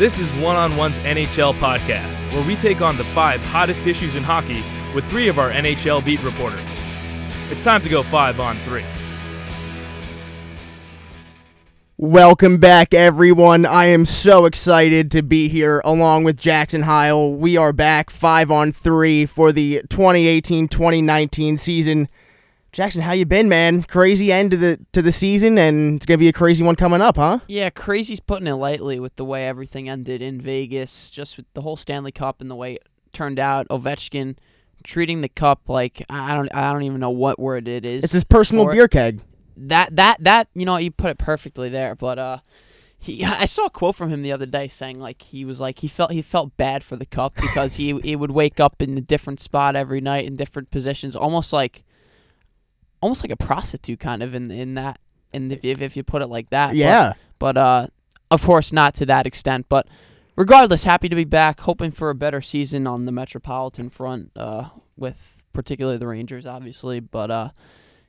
This is One on One's NHL podcast, where we take on the five hottest issues in hockey with three of our NHL beat reporters. It's time to go five on three. Welcome back, everyone. I am so excited to be here along with Jackson Heil. We are back five on three for the 2018-2019 season. Jackson, how you been, man? Crazy end to the to the season, and it's gonna be a crazy one coming up, huh? Yeah, crazy's putting it lightly with the way everything ended in Vegas, just with the whole Stanley Cup and the way it turned out. Ovechkin treating the cup like I don't I don't even know what word it is. It's his personal beer keg. that that that you know you put it perfectly there, but uh. He, I saw a quote from him the other day saying like he was like he felt he felt bad for the cup because he he would wake up in a different spot every night in different positions, almost like almost like a prostitute kind of in in that and if if, if you put it like that. Yeah. but uh, of course not to that extent. But regardless, happy to be back. Hoping for a better season on the Metropolitan front, uh, with particularly the Rangers, obviously. But uh,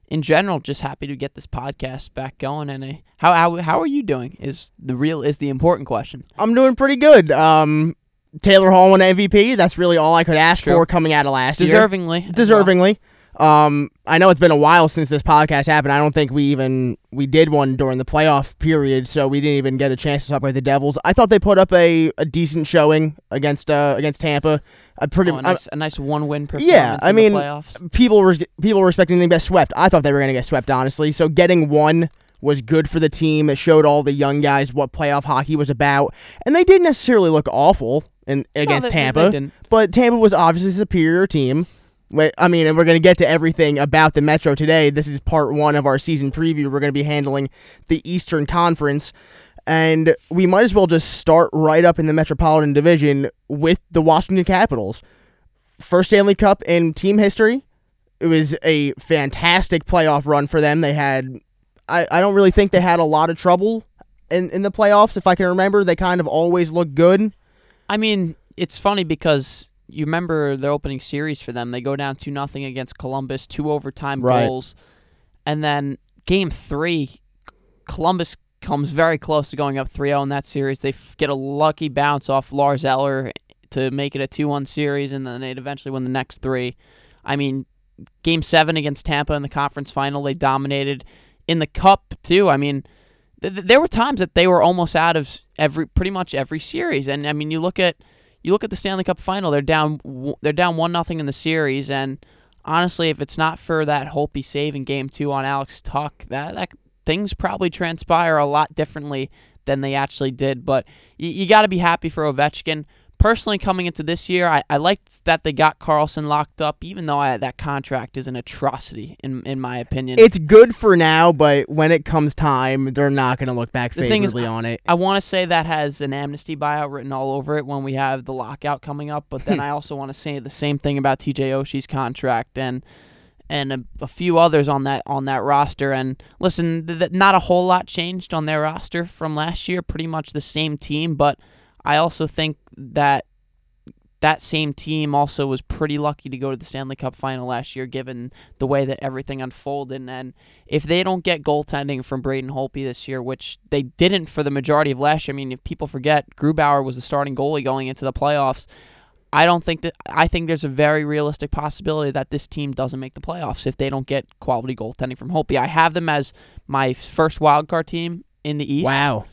in general, just happy to get this podcast back going. And uh, how how how are you doing? Is the real is the important question. I'm doing pretty good. Um, Taylor Hall won MVP. That's really all I could ask True. for coming out of last year. Deservingly, deservingly. Um, I know it's been a while since this podcast happened. I don't think we even we did one during the playoff period, so we didn't even get a chance to talk about the Devils. I thought they put up a, a decent showing against uh against Tampa. A pretty. Oh, a nice, a nice one win performance. Yeah, I mean, playoffs. people were people were expecting them to get swept. I thought they were going to get swept, honestly. So getting one was good for the team. It showed all the young guys what playoff hockey was about, and they didn't necessarily look awful in against No, they- Tampa. they but Tampa was obviously a superior team. I mean, and we're going to get to everything about the Metro today. This is part one of our season preview. We're going to be handling the Eastern Conference, and we might as well just start right up in the Metropolitan Division with the Washington Capitals. First Stanley Cup in team history. It was a fantastic playoff run for them. They had, I, I don't really think they had a lot of trouble in, in the playoffs. If I can remember, they kind of always looked good. I mean, it's funny because you remember their opening series for them. They go down two nothing against Columbus, two overtime Right. goals, and then game three, Columbus comes very close to going up 3-0 in that series. They f- get a lucky bounce off Lars Eller to make it a 2-1 series, and then they'd eventually win the next three. I mean, game seven against Tampa in the conference final, they dominated. In the cup too, I mean, th- th- there were times that they were almost out of every, pretty much every series, and I mean, you look at you look at the Stanley Cup final. They're down. They're down one nothing in the series, and honestly, if it's not for that Holtby save in Game Two on Alex Tuch, that, that things probably transpire a lot differently than they actually did. But you, you got to be happy for Ovechkin. Personally, coming into this year, I, I liked that they got Carlson locked up, even though I, that contract is an atrocity in in my opinion. It's good for now, but when it comes time, they're not going to look back The thing is, favorably on it. I want to say that has an amnesty buyout written all over it when we have the lockout coming up, but then I also want to say the same thing about TJ Oshie's contract and and a, a few others on that on that roster. And listen, th- th- not a whole lot changed on their roster from last year. Pretty much the same team, but I also think that that same team also was pretty lucky to go to the Stanley Cup final last year, given the way that everything unfolded. And if they don't get goaltending from Braden Holtby this year, which they didn't for the majority of last year, I mean, if people forget, Grubauer was the starting goalie going into the playoffs. I don't think that. I think there's a very realistic possibility that this team doesn't make the playoffs if they don't get quality goaltending from Holtby. I have them as my first wildcard team in the East. Wow.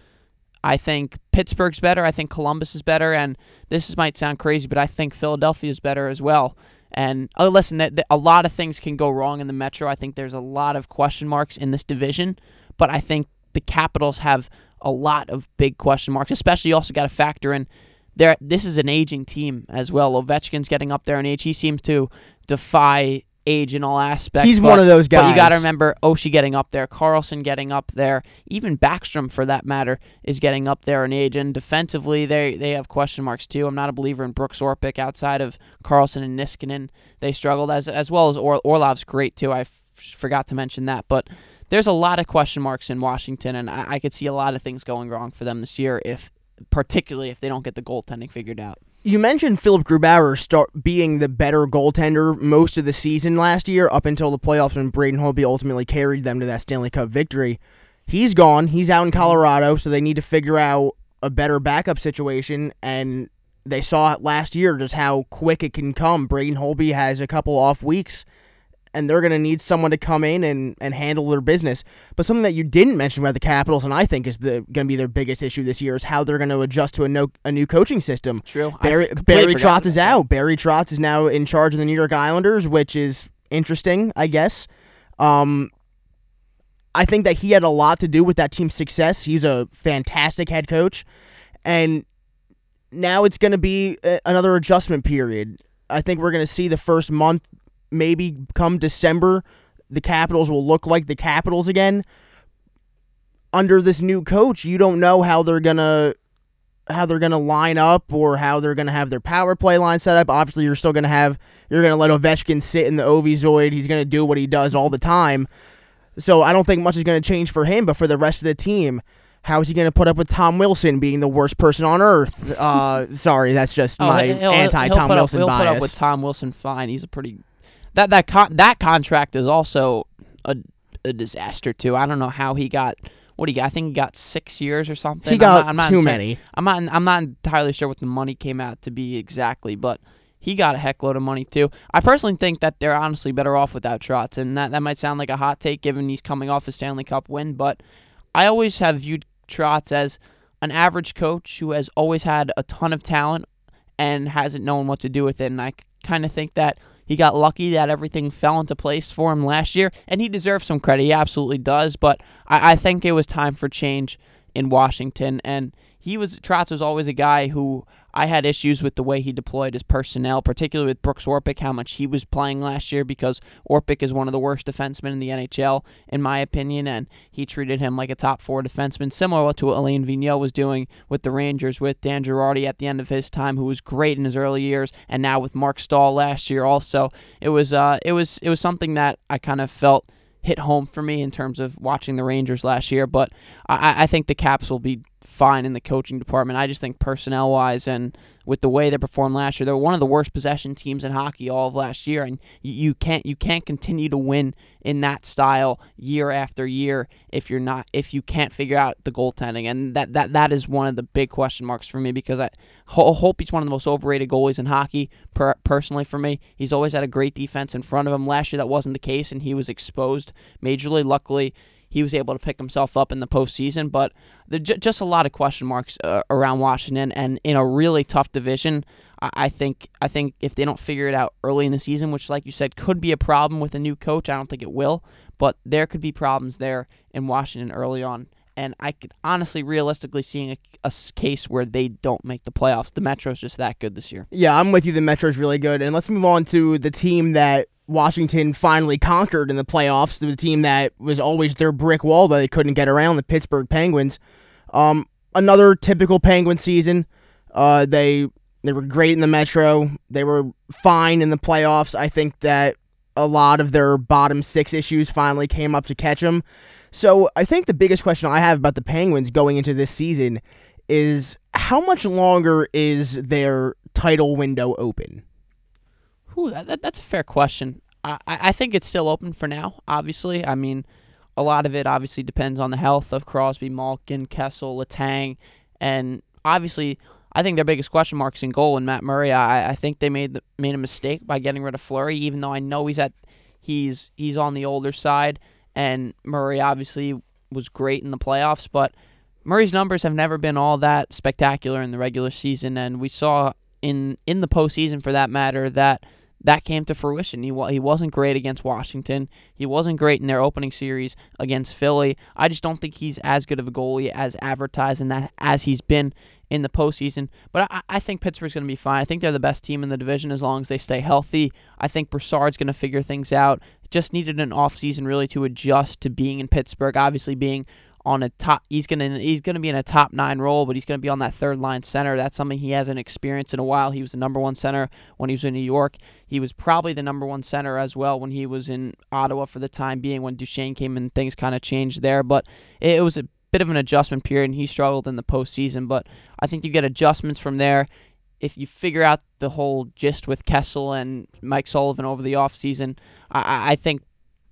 I think Pittsburgh's better. I think Columbus is better, and this might sound crazy, but I think Philadelphia is better as well. And oh, listen, that, that a lot of things can go wrong in the Metro. I think there's a lot of question marks in this division, but I think the Capitals have a lot of big question marks. Especially, you also got to factor in there. This is an aging team as well. Ovechkin's getting up there in age. He seems to defy age in all aspects. He's but- one of those But you got to remember Oshie getting up there, Carlson getting up there, even Backstrom for that matter is getting up there in age. And defensively, they they have question marks too. I'm not a believer in Brooks Orpik outside of Carlson and Niskanen. They struggled as as well as or- Orlov's great too. I f- forgot to mention that, but. There's a lot of question marks in Washington, and I, I could see a lot of things going wrong for them this year, if particularly if they don't get the goaltending figured out. You mentioned Philip Grubauer start being the better goaltender most of the season last year, up until the playoffs when Braden Holtby ultimately carried them to that Stanley Cup victory. He's gone. He's out in Colorado, so they need to figure out a better backup situation, and they saw it last year just how quick it can come. Braden Holtby has a couple off weeks, and they're going to need someone to come in and, and handle their business. But something that you didn't mention about the Capitals, and I think is the going to be their biggest issue this year, is how they're going to adjust to a, no, a new coaching system. True. Barry, Barry Trotz is that. out. Barry Trotz is now in charge of the New York Islanders, which is interesting, I guess. Um, I think that he had a lot to do with that team's success. He's a fantastic head coach, and now it's going to be a, another adjustment period. I think we're going to see the first month, maybe come December, the Capitals will look like the Capitals again. Under this new coach, you don't know how they're gonna how they're gonna line up or how they're gonna have their power play line set up. Obviously, you're still gonna have you're gonna let Ovechkin sit in the Ovizoid. He's gonna do what he does all the time. So I don't think much is gonna change for him, but for the rest of the team, how is he gonna put up with Tom Wilson being the worst person on earth? Uh, sorry, that's just Oh, my he'll- he'll- anti he'll Tom up- Wilson he'll bias. put up with Tom Wilson fine. He's a pretty that that con- that contract is also a a disaster too. I don't know how he got what he got. I think he got six years or something. he I'm got not- I'm not too enta- many. I'm not. I'm not entirely sure what the money came out to be exactly, but he got a heckload of money too. I personally think that they're honestly better off without Trotz, and that that might sound like a hot take given he's coming off a Stanley Cup win, but I always have viewed Trotz as an average coach who has always had a ton of talent and hasn't known what to do with it. And I kind of think that he got lucky that everything fell into place for him last year, and he deserves some credit. He absolutely does. But I, I think it was time for change in Washington, and he was Trotz was always a guy who I had issues with the way he deployed his personnel, particularly with Brooks Orpik, how much he was playing last year because Orpik is one of the worst defensemen in the NHL, in my opinion, and he treated him like a top four defenseman, similar to what Alain Vigneault was doing with the Rangers with Dan Girardi at the end of his time, who was great in his early years, and now with Marc Staal last year also. It was uh it was it was something that I kind of felt hit home for me in terms of watching the Rangers last year, but I, I think the Caps will be fine in the coaching department. I just think personnel wise and with the way they performed last year, they're one of the worst possession teams in hockey all of last year, and you, can't you can't continue to win in that style year after year if you're not if you can't figure out the goaltending, and that that that is one of the big question marks for me because I hope he's one of the most overrated goalies in hockey. Per- personally, for me, he's always had a great defense in front of him. Last year, that wasn't the case, and he was exposed majorly. Luckily, he was able to pick himself up in the postseason, but there j- just a lot of question marks uh, around Washington, and in a really tough division. I-, I think I think if they don't figure it out early in the season, which, like you said, could be a problem with a new coach, I don't think it will, but there could be problems there in Washington early on. And I could honestly, realistically, seeing a case where they don't make the playoffs. The Metro's just that good this year. Yeah, I'm with you. The Metro's really good. And let's move on to the team that Washington finally conquered in the playoffs. The team that was always their brick wall that they couldn't get around, the Pittsburgh Penguins. Um, another typical Penguin season. Uh, they they were great in the Metro. They were fine in the playoffs. I think that a lot of their bottom six issues finally came up to catch them. So I think the biggest question I have about the Penguins going into this season is how much longer is their title window open? Whew, that, that, that's a fair question. I, I think it's still open for now, obviously. I mean, a lot of it obviously depends on the health of Crosby, Malkin, Kessel, Letang, and obviously, I think their biggest question marks in goal and Matt Murray. I, I think they made the, made a mistake by getting rid of Fleury, even though I know he's at he's he's on the older side, and Murray obviously was great in the playoffs, but Murray's numbers have never been all that spectacular in the regular season, and we saw in in the postseason, for that matter, that that came to fruition. He he wasn't great against Washington. He wasn't great in their opening series against Philly. I just don't think he's as good of a goalie as advertised and that as he's been in the postseason. But I, I think Pittsburgh's going to be fine. I think they're the best team in the division as long as they stay healthy. I think Brassard's going to figure things out. Just needed an offseason really to adjust to being in Pittsburgh. Obviously being on a top he's gonna he's gonna be in a top nine role, but he's gonna be on that third line center. That's something he hasn't experienced in a while. He was the number one center when he was in New York. He was probably the number one center as well when he was in Ottawa for the time being when Duchene came in things kind of changed there. But it, it was a bit of an adjustment period and he struggled in the postseason. But I think you get adjustments from there. If you figure out the whole gist with Kessel and Mike Sullivan over the offseason, I, I I think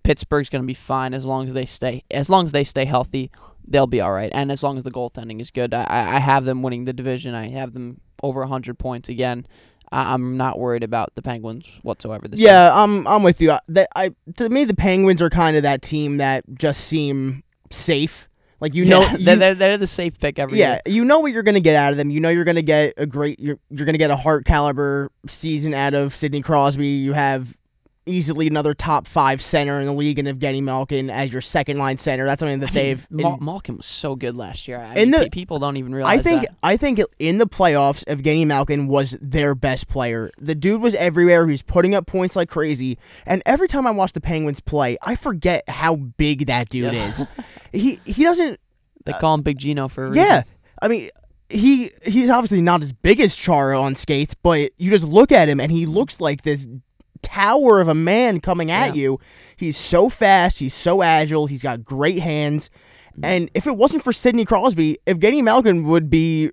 Pittsburgh's going to be fine as long as they stay as long as they stay healthy. they'll be all right. And as long as the goaltending is good, I, I have them winning the division. I have them over 100 points again. I, I'm not worried about the Penguins whatsoever this year. Yeah, I'm I'm with you. Uh, That I to me the Penguins are kind of that team that just seem safe. Like you know, Yeah, you- they're, they're, the safe pick every yeah, year. you know what you're gonna get out of them. You know you're gonna get a great you're you're gonna get a Hart caliber season out of Sidney Crosby. You have easily another top five center in the league and Evgeni Malkin as your second line center. That's something that I they've Mal- Malkin was so good last year. I In mean, the- people don't even realize I think that. I think in the playoffs, Evgeni Malkin was their best player. The dude was everywhere. He was putting up points like crazy. And every time I watch the Penguins play, I forget how big that dude Yeah. is. he he doesn't. They uh, call him Big Geno for a reason. Yeah, I mean. He he's obviously not as big as Chara on skates, but you just look at him and he looks like this tower of a man coming at Yeah. you. He's so fast, he's so agile, he's got great hands. Mm. And if it wasn't for Sidney Crosby, Evgeni Malkin would be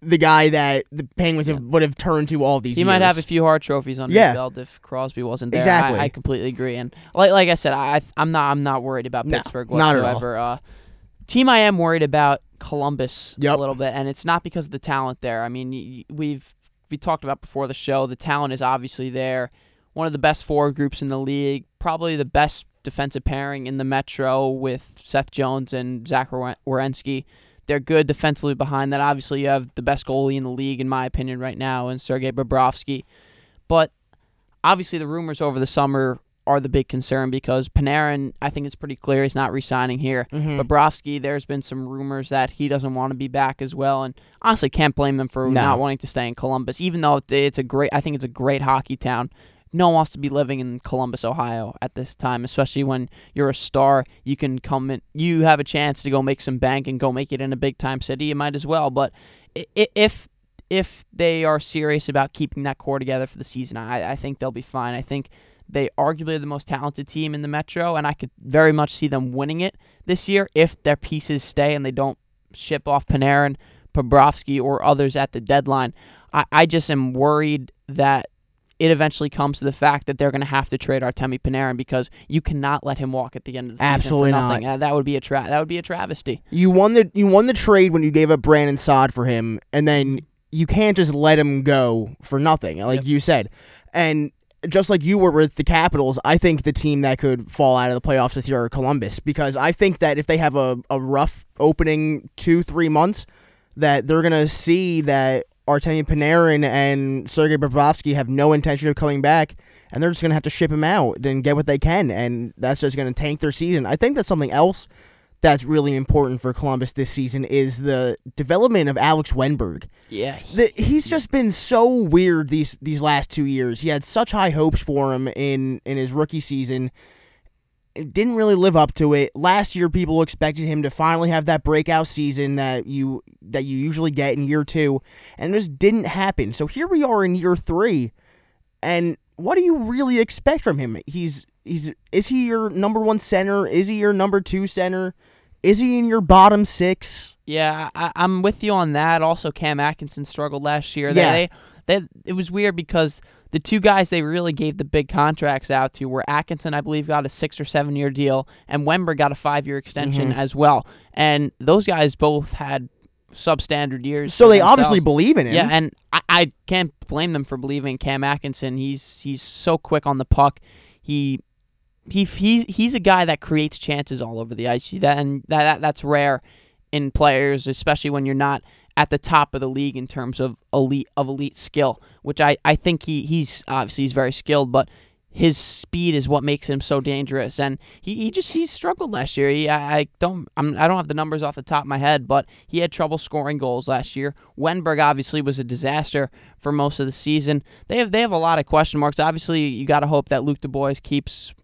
the guy that the Penguins have, would have turned to all these He years. might have a few Hart trophies under Yeah. his belt if Crosby wasn't there. Exactly. I, I completely agree. And like like I said, I I'm not I'm not worried about No, Pittsburgh not at all. whatsoever. Uh, team I am worried about Columbus Yep. a little bit, and it's not because of the talent there. I mean, we've we talked about before the show. The talent is obviously there. One of the best forward groups in the league, probably the best defensive pairing in the Metro with Seth Jones and Zach Werenski. They're good defensively behind that. Obviously, you have the best goalie in the league, in my opinion, right now, and Sergei Bobrovsky. But obviously, the rumors over the summer are the big concern because Panarin, I think it's pretty clear he's not re-signing here. Mhm. Bobrovsky, there's been some rumors that he doesn't want to be back as well, and honestly, can't blame him for No. not wanting to stay in Columbus, even though it's a great. I think it's a great hockey town. No one wants to be living in Columbus, Ohio at this time, especially when you're a star. You can come in, you have a chance to go make some bank and go make it in a big time city. You might as well. But if if they are serious about keeping that core together for the season, I, I think they'll be fine. I think they arguably are the most talented team in the Metro, and I could very much see them winning it this year if their pieces stay and they don't ship off Panarin, Bobrovsky, or others at the deadline. I, I just am worried that it eventually comes to the fact that they're going to have to trade Artemi Panarin because you cannot let him walk at the end of the season Absolutely not. nothing. Uh, that would be a tra- that would be a travesty. You won the you won the trade when you gave up Brandon Saad for him, and then you can't just let him go for nothing, like Yep. you said. And just like you were with the Capitals, I think the team that could fall out of the playoffs this year are Columbus because I think that if they have a, a rough opening two three months, that they're gonna see that Artemi Panarin and Sergei Bobrovsky have no intention of coming back, and they're just gonna have to ship him out and get what they can, and that's just gonna tank their season. I think that's something else that's really important for Columbus this season is the development of Alex Wennberg. Yeah, The, he's just been so weird these these last two years. He had such high hopes for him in in his rookie season. Didn't really live up to it. Last year, people expected him to finally have that breakout season that you that you usually get in year two, and this didn't happen. So here we are in year three, and what do you really expect from him? He's he's is he your number one center? Is he your number two center? Is he in your bottom six? Yeah, I, I'm with you on that. Also, Cam Atkinson struggled last year. Yeah. They, they, they, it was weird because the two guys they really gave the big contracts out to were Atkinson, I believe, got a six or seven year deal, and Wennberg got a five year extension Mhm. as well. And those guys both had substandard years. So they obviously believe in him. Yeah, and I, I can't blame them for believing Cam Atkinson. He's he's so quick on the puck. He he he he's a guy that creates chances all over the ice. That and that, that that's rare in players, especially when you're not at the top of the league in terms of elite of elite skill. Which I, I think he he's obviously he's very skilled, but his speed is what makes him so dangerous. And he, he just he struggled last year. He, I, I don't I'm, I don't have the numbers off the top of my head, but he had trouble scoring goals last year. Wennberg obviously was a disaster for most of the season. They have they have a lot of question marks. Obviously, you got to hope that Luc Dubois keeps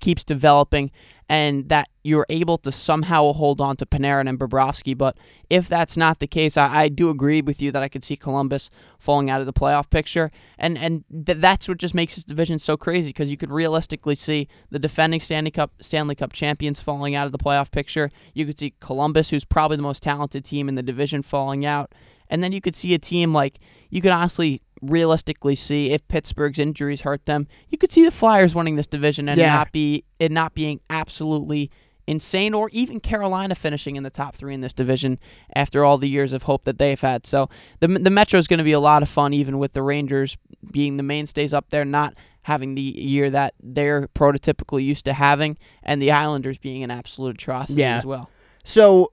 keeps developing and that you're able to somehow hold on to Panarin and Bobrovsky. But if that's not the case, I, I do agree with you that I could see Columbus falling out of the playoff picture, and and th- that's what just makes this division so crazy because you could realistically see the defending Stanley Cup Stanley Cup champions falling out of the playoff picture. You could see Columbus, who's probably the most talented team in the division, falling out, and then you could see a team like you could honestly realistically see if Pittsburgh's injuries hurt them, you could see the Flyers winning this division and Yeah. not be it not being absolutely insane, or even Carolina finishing in the top three in this division after all the years of hope that they've had. So the the Metro is going to be a lot of fun, even with the Rangers being the mainstays up there, not having the year that they're prototypically used to having, and the Islanders being an absolute atrocity Yeah. as well. So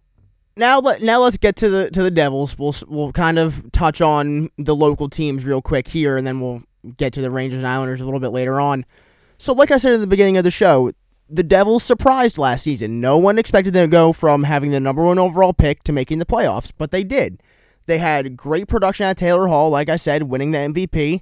now let now let's get to the to the Devils. We'll we'll kind of touch on the local teams real quick here, and then we'll get to the Rangers and Islanders a little bit later on. So, like I said at the beginning of the show, the Devils surprised last season. No one expected them to go from having the number one overall pick to making the playoffs, but they did. They had great production at Taylor Hall, like I said, winning the MVP.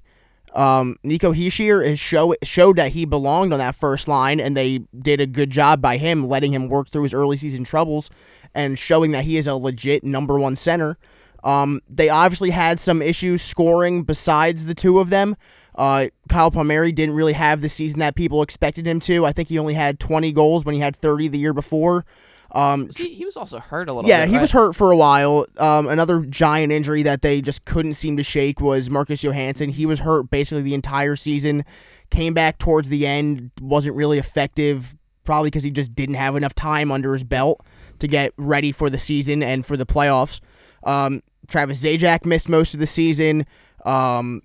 Um, Nico Hischier has show, showed that he belonged on that first line, and they did a good job by him letting him work through his early season troubles and showing that he is a legit number one center. Um, they obviously had some issues scoring besides the two of them. Uh, Kyle Palmieri didn't really have the season that people expected him to. I think he only had 20 goals when he had 30 the year before. Um, See, he was also hurt a little yeah, bit. he right? was hurt for a while. Um, another giant injury that they just couldn't seem to shake was Marcus Johansson. He was hurt basically the entire season. Came back towards the end, wasn't really effective, probably because he just didn't have enough time under his belt to get ready for the season and for the playoffs. Um, Travis Zajac missed most of the season. Um,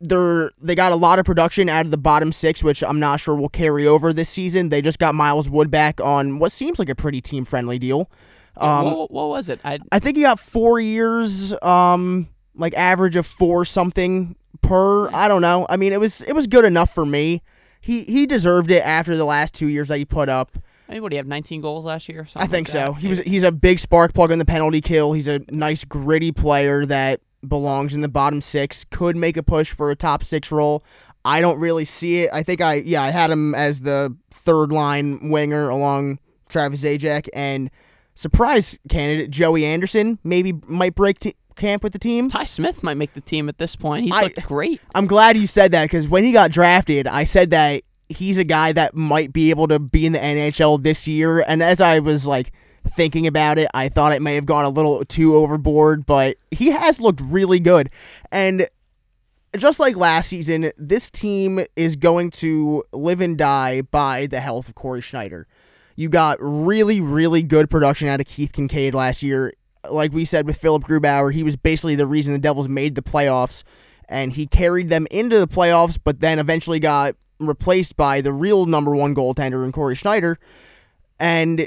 they're they got a lot of production out of the bottom six, which I'm not sure will carry over this season. They just got Miles Wood back on what seems like a pretty team friendly deal. Um, what, what was it? I I think he got four years, um, like average of four something per. I don't know. I mean, it was it was good enough for me. He he deserved it after the last two years that he put up. I mean, what do you have? 19 goals last year? Or I think like so. that? He was he's a big spark plug on the penalty kill. He's a nice gritty player that belongs in the bottom six. Could make a push for a top six role. I don't really see it. I think I yeah I had him as the third line winger along Travis Zajac and surprise candidate Joey Anderson maybe might break t- camp with the team. Ty Smith might make the team at this point. He's I- looked great. I'm glad you said that because when he got drafted, I said that he's a guy that might be able to be in the NHL this year. And as I was like thinking about it, I thought it may have gone a little too overboard, but he has looked really good. And just like last season, this team is going to live and die by the health of Cory Schneider. You got really, really good production out of Keith Kinkaid last year. Like we said with Philip Grubauer, he was basically the reason the Devils made the playoffs, and he carried them into the playoffs, but then eventually got replaced by the real number one goaltender in Cory Schneider. And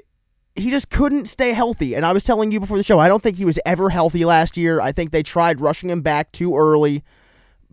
he just couldn't stay healthy. And I was telling you before the show, I don't think he was ever healthy last year. I think they tried rushing him back too early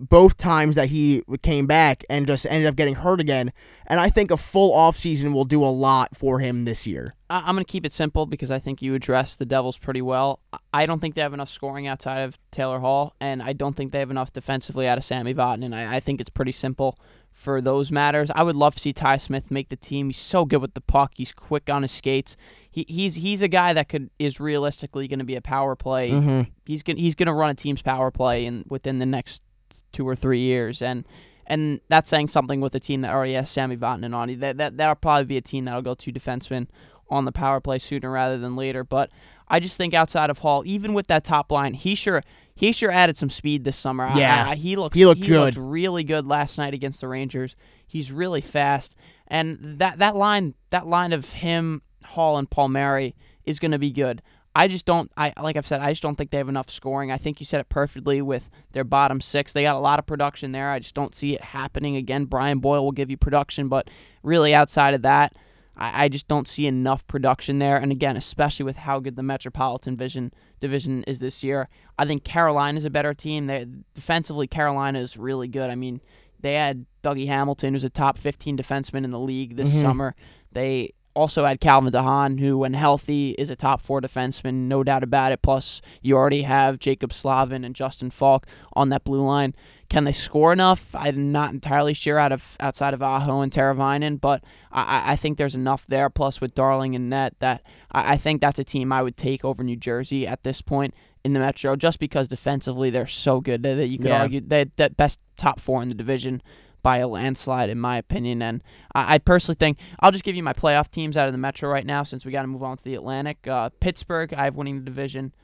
both times that he came back and just ended up getting hurt again. And I think a full offseason will do a lot for him this year. I'm going to keep it simple because I think you addressed the Devils pretty well. I- don't think they have enough scoring outside of Taylor Hall, and I don't think they have enough defensively out of Sami Vatanen. I, I think it's pretty simple for those matters. I would love to see Ty Smith make the team. He's so good with the puck. He's quick on his skates. He, he's he's a guy that could is realistically going to be a power play. Mm-hmm. He's gonna he's going to run a team's power play in within the next two or three years, and and that's saying something with a team that already has Sami Vatanen on. That that that'll probably be a team that'll go two defensemen on the power play sooner rather than later. But I just think outside of Hall, even with that top line, he sure he sure added some speed this summer. Yeah. I- he looks He looked looked good. really good last night against the Rangers. He's really fast, and that that line that line of him, Hall, and Palmieri is going to be good. I just don't. I like I've said. I just don't think they have enough scoring. I think you said it perfectly with their bottom six. They got a lot of production there. I just don't see it happening again. Brian Boyle will give you production, but really outside of that, I, I just don't see enough production there. And again, especially with how good the Metropolitan Vision division is this year, I think Carolina is a better team. They defensively, Carolina is really good. I mean, they had Dougie Hamilton, who's a top 15 defenseman in the league this Mhm. summer. They also had Calvin DeHaan, who, when healthy, is a top four defenseman, no doubt about it. Plus, you already have Jaccob Slavin and Justin Faulk on that blue line. Can they score enough? I'm not entirely sure out of outside of Aho and Teravainen, but I, I- think there's enough there. Plus, with Darling and Net, that I, I think that's a team I would take over New Jersey at this point in the Metro, just because defensively they're so good that that you could Yeah. argue they that best top four in the division by a landslide, in my opinion. And I, I personally think I'll just give you my playoff teams out of the Metro right now, since we got to move on to the Atlantic. Uh, Pittsburgh, I have winning the division.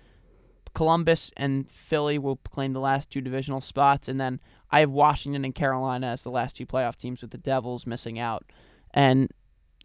Columbus and Philly will claim the last two divisional spots, and then I have Washington and Carolina as the last two playoff teams, with the Devils missing out. And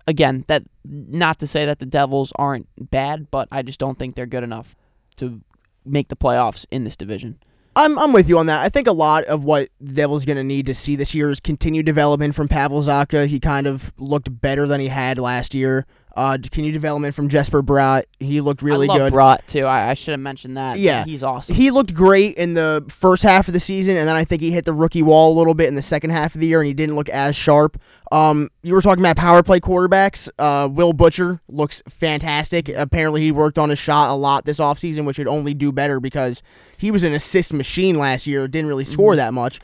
again, that not to say that the Devils aren't bad, but I just don't think they're good enough to make the playoffs in this division. I'm I'm with you on that. I think a lot of what the Devils going to need to see this year is continued development from Pavel Zacha. He kind of looked better than he had last year. Uh, continued development from Jesper Bratt. He looked really good. I love good. Bratt too. I, I should have mentioned that. Yeah. he's awesome. He looked great in the first half of the season, and then I think he hit the rookie wall a little bit in the second half of the year, and he didn't look as sharp. Um, you were talking about power play quarterbacks. Uh, Will Butcher looks fantastic. Apparently, he worked on his shot a lot this offseason, which should only do better because he was an assist machine last year. Didn't really score that much,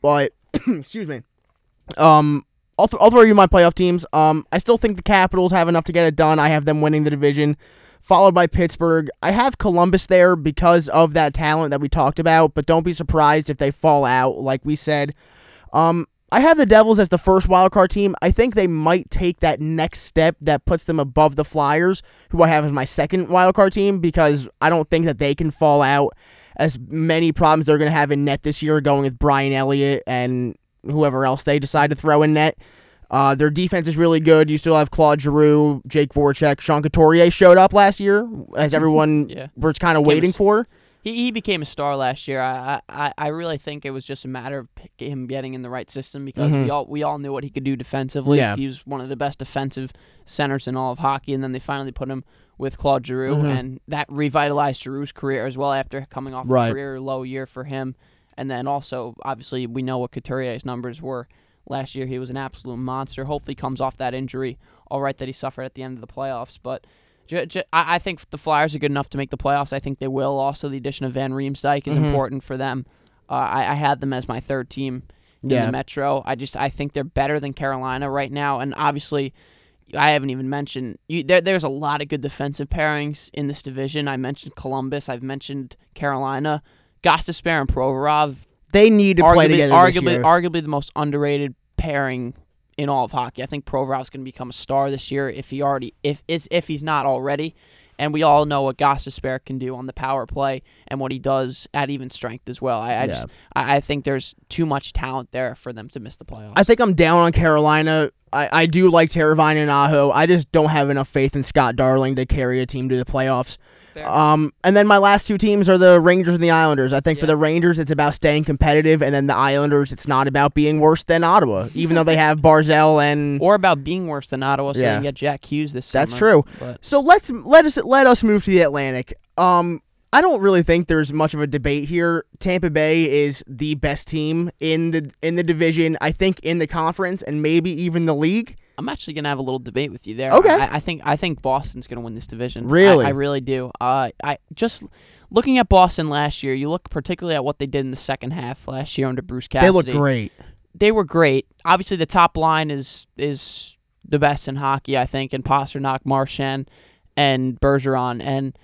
but excuse me. Um, I'll, th- I'll throw you my playoff teams. Um, I still think the Capitals have enough to get it done. I have them winning the division, followed by Pittsburgh. I have Columbus there because of that talent that we talked about, but don't be surprised if they fall out, like we said. Um, I have the Devils as the first wildcard team. I think they might take that next step that puts them above the Flyers, who I have as my second wildcard team, because I don't think that they can fall out as many problems they're going to have in net this year, going with Brian Elliott and whoever else they decide to throw in net. Uh, their defense is really good. You still have Claude Giroux, Jake Voracek, Sean Couturier showed up last year, as everyone Yeah. was kind of Became a waiting for. He, he became a star last year. I, I, I really think it was just a matter of him getting in the right system because Mhm. we all we all knew what he could do defensively. Yeah. He was one of the best defensive centers in all of hockey, and then they finally put him with Claude Giroux, Mhm. and that revitalized Giroux's career as well after coming off Right. a career low year for him. And then also, obviously, we know what Couturier's numbers were last year. He was an absolute monster. Hopefully, comes off that injury all right that he suffered at the end of the playoffs, but. J- j- I think the Flyers are good enough to make the playoffs. I think they will. Also, the addition of Van Riemsdyk is Mhm. important for them. Uh, I, I had them as my third team in Yeah. the Metro. I just I think they're better than Carolina right now, and obviously, I haven't even mentioned you, there. There's a lot of good defensive pairings in this division. I mentioned Columbus. I've mentioned Carolina. Gostisbehere and Provorov. They need to play together arguably, arguably the most underrated pairing in all of hockey. I think Provorov's going to become a star this year if he already if is if he's not already. And we all know what Gostisbehere can do on the power play and what he does at even strength as well. I, I Yeah. just I, I think there's too much talent there for them to miss the playoffs. I think I'm down on Carolina. I, I do like Teravine and Aho. I just don't have enough faith in Scott Darling to carry a team to the playoffs. Um, and then my last two teams are the Rangers and the Islanders. I think for the Rangers, it's about staying competitive, and then the Islanders, it's not about being worse than Ottawa, even though they have Barzal and. or about being worse than Ottawa, so Yeah. can get Jack Hughes this That's summer. true. But So let's let us let us move to the Atlantic. Um, I don't really think there's much of a debate here. Tampa Bay is the best team in the in the division. I think in the conference and maybe even the league. I'm actually gonna have a little debate with you there. Okay. I, I think I think Boston's gonna win this division. Really? I, I really do. Uh, I just looking at Boston last year. You look particularly at what they did in the second half last year under Bruce Cassidy. They look great. They were great. Obviously, the top line is is the best in hockey. I think, and Pastrnak, Marchand, and Bergeron. And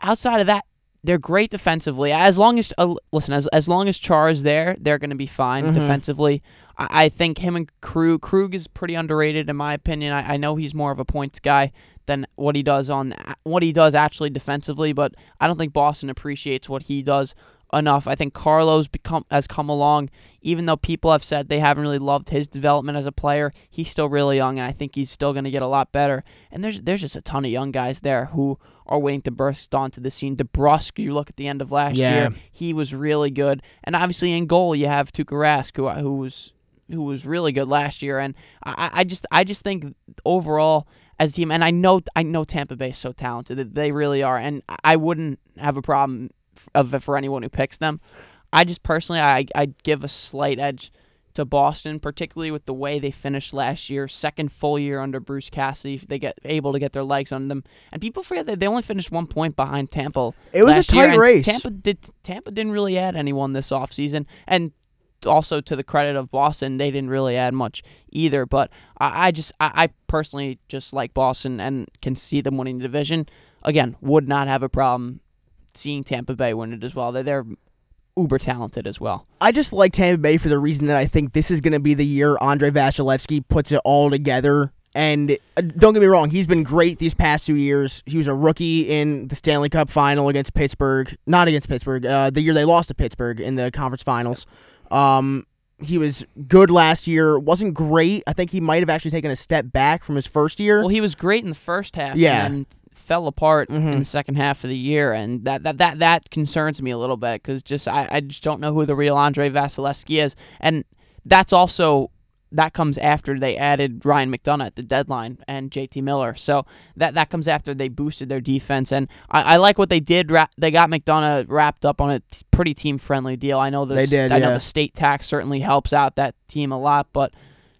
outside of that, they're great defensively. As long as uh, listen, as as long as Char is there, they're going to be fine Mhm. defensively. I, I think him and Krug Krug is pretty underrated in my opinion. I, I know he's more of a points guy than what he does on what he does actually defensively, but I don't think Boston appreciates what he does enough. I think Carlo's become has come along, even though people have said they haven't really loved his development as a player. He's still really young, and I think he's still going to get a lot better. And there's there's just a ton of young guys there who are waiting to burst onto the scene. DeBrusk, you look at the end of last Yeah. year, he was really good, and obviously in goal you have Tuukka Rask, who uh, who was who was really good last year. And I, I just I just think overall as a team, and I know I know Tampa Bay is so talented, that they really are, and I wouldn't have a problem of it for anyone who picks them. I just personally I I'd give a slight edge to Boston, particularly with the way they finished last year, second full year under Bruce Cassidy. They get able to get their legs on them, and people forget that they only finished one point behind Tampa. It was a year, tight and race. Tampa did Tampa didn't really add anyone this offseason. and also to the credit of Boston, they didn't really add much either. But I, I just I, I personally just like Boston and can see them winning the division. Again, would not have a problem seeing Tampa Bay win it as well. They're they're uber talented as well. I just like Tampa Bay for the reason that I think this is going to be the year Andrei Vasilevskiy puts it all together. And uh, don't get me wrong, he's been great these past two years. He was a rookie in the Stanley Cup final against Pittsburgh, not against Pittsburgh, uh, the year they lost to Pittsburgh in the conference finals. Um, he was good last year. wasn't great. I think he might have actually taken a step back from his first year. Well, he was great in the first half. Yeah. And fell apart in Mhm. the second half of the year, and that that that, that concerns me a little bit because just I, I just don't know who the real Andrei Vasilevskiy is, and that's also that comes after they added Ryan McDonagh at the deadline and JT Miller. So that that comes after they boosted their defense, and I, I like what they did. Ra- they got McDonagh wrapped up on a t- pretty team friendly deal. I know the They did, I know the state tax certainly helps out that team a lot, but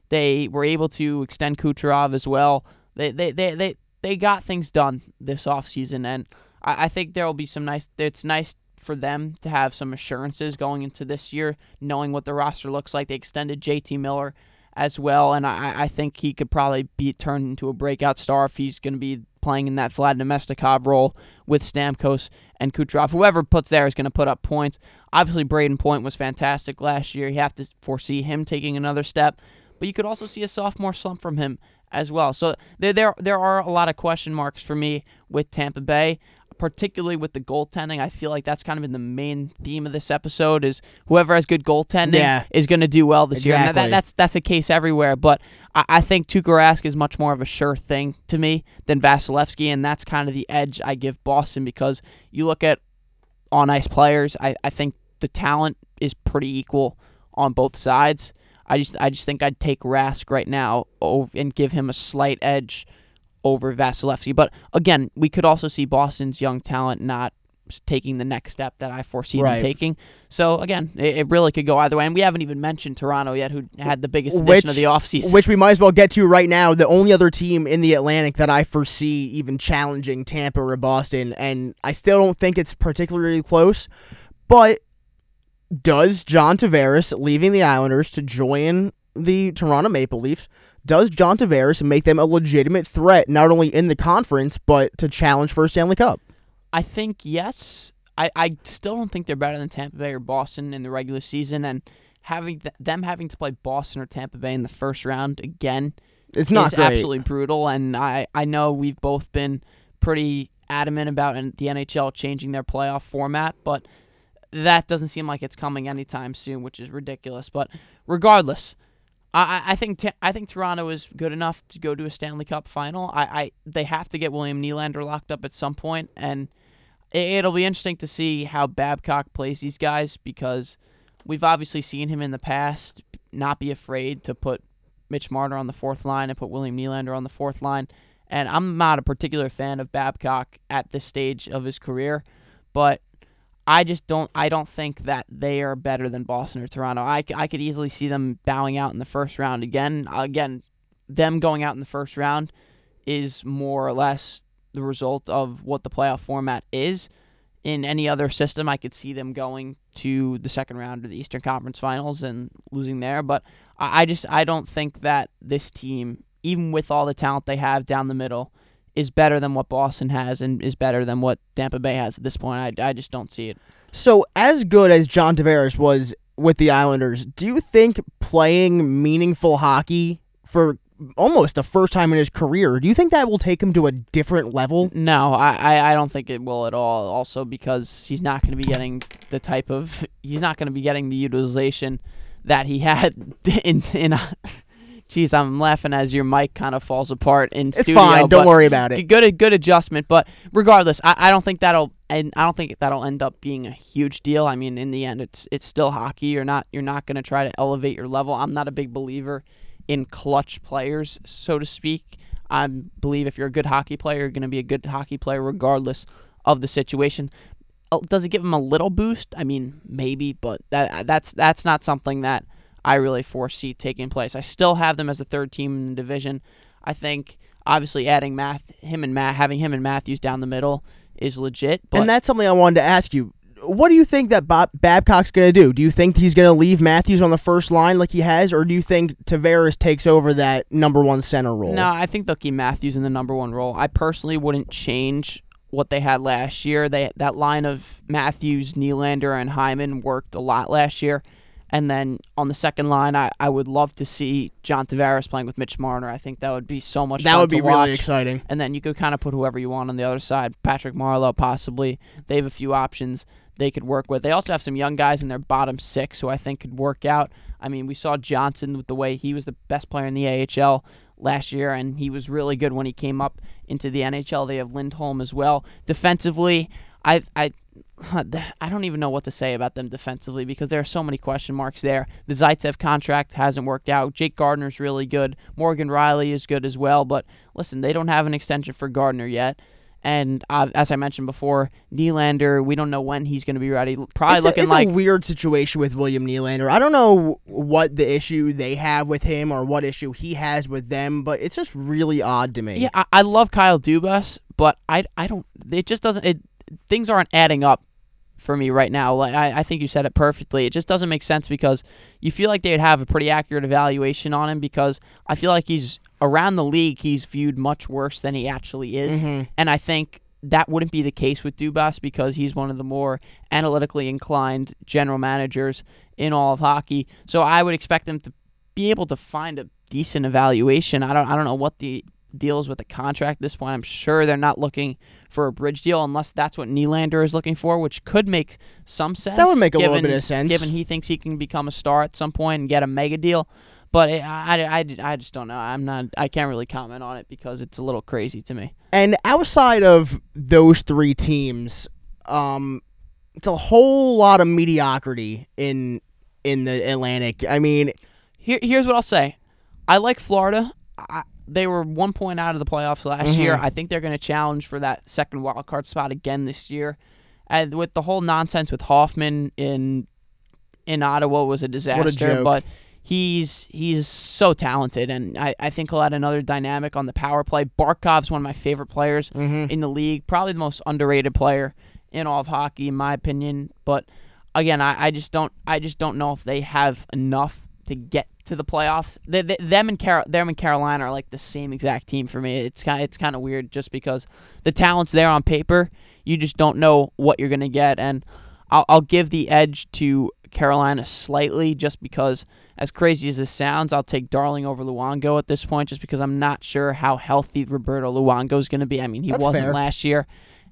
they were able to extend Kucherov as well. They they they they, they got things done this offseason, and I, I think there will be some nice. It's nice for them to have some assurances going into this year, knowing what the roster looks like. They extended JT Miller as well, and I, I think he could probably be turned into a breakout star if he's going to be playing in that Vlad Namestnikov role with Stamkos and Kucherov. Whoever puts there is going to put up points. Obviously, Brayden Point was fantastic last year. You have to foresee him taking another step, but you could also see a sophomore slump from him as well. So there, there, there are a lot of question marks for me with Tampa Bay particularly with the goaltending. I feel like that's kind of been the main theme of this episode is whoever has good goaltending Yeah. is going to do well this year. And that, that's that's a case everywhere, but I, I think Tuukka Rask is much more of a sure thing to me than Vasilevskiy, and that's kind of the edge I give Boston because you look at on ice players. I, I think the talent is pretty equal on both sides. I just I just think I'd take Rask right now and give him a slight edge over Vasilevskiy. But again, we could also see Boston's young talent not taking the next step that I foresee Right. them taking. So again, it, it really could go either way. And we haven't even mentioned Toronto yet, who had the biggest Which- of the offseason. Which we might as well get to right now. The only other team in the Atlantic that I foresee even challenging Tampa or Boston, and I still don't think it's particularly close. But does John Tavares leaving the Islanders to join the Toronto Maple Leafs? Does John Tavares make them a legitimate threat not only in the conference but to challenge for a Stanley Cup? I think yes. I, I still don't think they're better than Tampa Bay or Boston in the regular season, and having th- them having to play Boston or Tampa Bay in the first round again It's not is absolutely brutal. And I, I know we've both been pretty adamant about the NHL changing their playoff format, but that doesn't seem like it's coming anytime soon, which is ridiculous. But regardless, I, I- think I think Toronto is good enough to go to a Stanley Cup final. I, I they have to get William Nylander locked up at some point, and it, it'll be interesting to see how Babcock plays these guys because we've obviously seen him in the past not be afraid to put Mitch Marner on the fourth line and put William Nylander on the fourth line. And I'm not a particular fan of Babcock at this stage of his career, but I just don't. I don't think that they are better than Boston or Toronto. I, I could easily see them bowing out in the first round again. Again, them going out in the first round is more or less the result of what the playoff format is. In any other system, I could see them going to the second round of the Eastern Conference Finals and losing there. But I, I just I don't think that this team, even with all the talent they have down the middle, is better than what Boston has and is better than what Tampa Bay has at this point. I, I just don't see it. So, as good as John Tavares was with the Islanders, do you think playing meaningful hockey for almost the first time in his career, do you think that will take him to a different level? No, I, I, don't think it will at all. Also, because he's not going to be getting the type of he's not going to be getting the utilization that he had in in. Uh, Jeez, I'm laughing as your mic kind of falls apart in It's studio. fine. Don't worry about it. Good, good adjustment. But regardless, I, I don't think that'll and I don't think that'll end up being a huge deal. I mean, in the end, it's it's still hockey. You're not you're not going to try to elevate your level. I'm not a big believer in clutch players, so to speak. I believe if you're a good hockey player, you're going to be a good hockey player regardless of the situation. Oh, Does it give him a little boost? I mean, maybe, but that that's that's not something that I really foresee taking place. I still have them as the third team in the division. I think obviously adding Math, him and Matt, having him and Matthews down the middle is legit. But and that's something I wanted to ask you. What do you think that Bob Babcock's going to do? Do you think he's going to leave Matthews on the first line like he has, or do you think Tavares takes over that number one center role? No, I think they'll keep Matthews in the number one role. I personally wouldn't change what they had last year. They that line of Matthews, Nylander, and Hyman worked a lot last year, And then on the second line, I, I would love to see John Tavares playing with Mitch Marner. I think that would be so much That would be watch. really exciting. And then you could kind of put whoever you want on the other side. Patrick Marleau, possibly. They have a few options they could work with. They also have some young guys in their bottom six who I think could work out. I mean, we saw Johnsson with the way he was the best player in the AHL last year, and he was really good when he came up into the NHL. They have Lindholm as well. Defensively, I I I don't even know what to say about them defensively because there are so many question marks there. The Zaitsev contract hasn't worked out. Jake Gardiner's really good. Morgan Rielly is good as well. But listen, they don't have an extension for Gardner yet. And uh, as I mentioned before, Nylander, we don't know when he's going to be ready. Probably it's a, looking it's like a weird situation with William Nylander. I don't know what the issue they have with him or what issue he has with them, but it's just really odd to me. Yeah, I, I love Kyle Dubas, but I, I don't. It just doesn't. It things aren't adding up for me right now. Like I, I think you said it perfectly. It just doesn't make sense because you feel like they'd have a pretty accurate evaluation on him because I feel like he's around the league. He's viewed much worse than he actually is, Mhm. and I think. That wouldn't be the case with Dubas because he's one of the more analytically inclined general managers in all of hockey. So I would expect them to be able to find a decent evaluation. I don't I don't know what the deal is with a contract at this point. I'm sure they're not looking for a bridge deal unless that's what Nylander is looking for, which could make some sense. That would make a little given- bit of sense. Given he thinks he can become a star at some point and get a mega deal. But it, I, I, I, I just don't know. I'm not. I can't really comment on it because it's a little crazy to me. And outside of those three teams, um, it's a whole lot of mediocrity in in the Atlantic. I mean, Here, here's what I'll say. I like Florida. I, they were one point out of the playoffs last year. Mhm. I think they're going to challenge for that second wild card spot again this year. And with the whole nonsense with Hoffman in in Ottawa was a disaster. joke. But he's he's so talented, and I, I think he'll add another dynamic on the power play. Barkov's one of my favorite players mhm. in the league, probably the most underrated player in all of hockey, in my opinion. But again, I, I just don't I just don't know if they have enough to get to the playoffs. They, they, them and Car- them and Carolina are like the same exact team for me. It's kind it's kind of weird just because the talent's there on paper. You just don't know what you're gonna get, and I'll, I'll give the edge to Carolina slightly just because. As crazy as this sounds, I'll take Darling over Luongo at this point, just because I'm not sure how healthy Roberto Luongo is going to be. I mean, he That's wasn't fair. last year,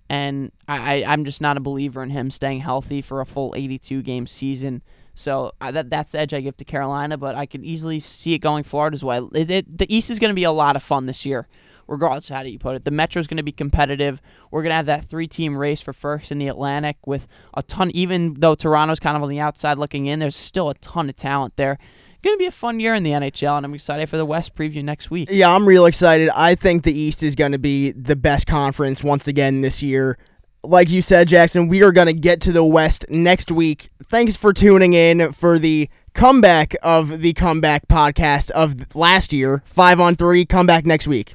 and I, I I'm just not a believer in him staying healthy for a full 82 game season. So I, that that's the edge I give to Carolina, but I can easily see it going Florida's way. It, it, the East is going to be a lot of fun this year, regardless of how you put it. The Metro is going to be competitive. We're going to have that three team race for first in the Atlantic with a ton. Even though Toronto's kind of on the outside looking in, there's still a ton of talent there. Going to be a fun year in the NHL, and I'm excited for the West preview next week. Yeah, I'm real excited. I think the East is going to be the best conference once again this year. Like you said, Jackson, we are going to get to the West next week. Thanks for tuning in for the comeback of the comeback podcast of last year. Five on three, come back next week.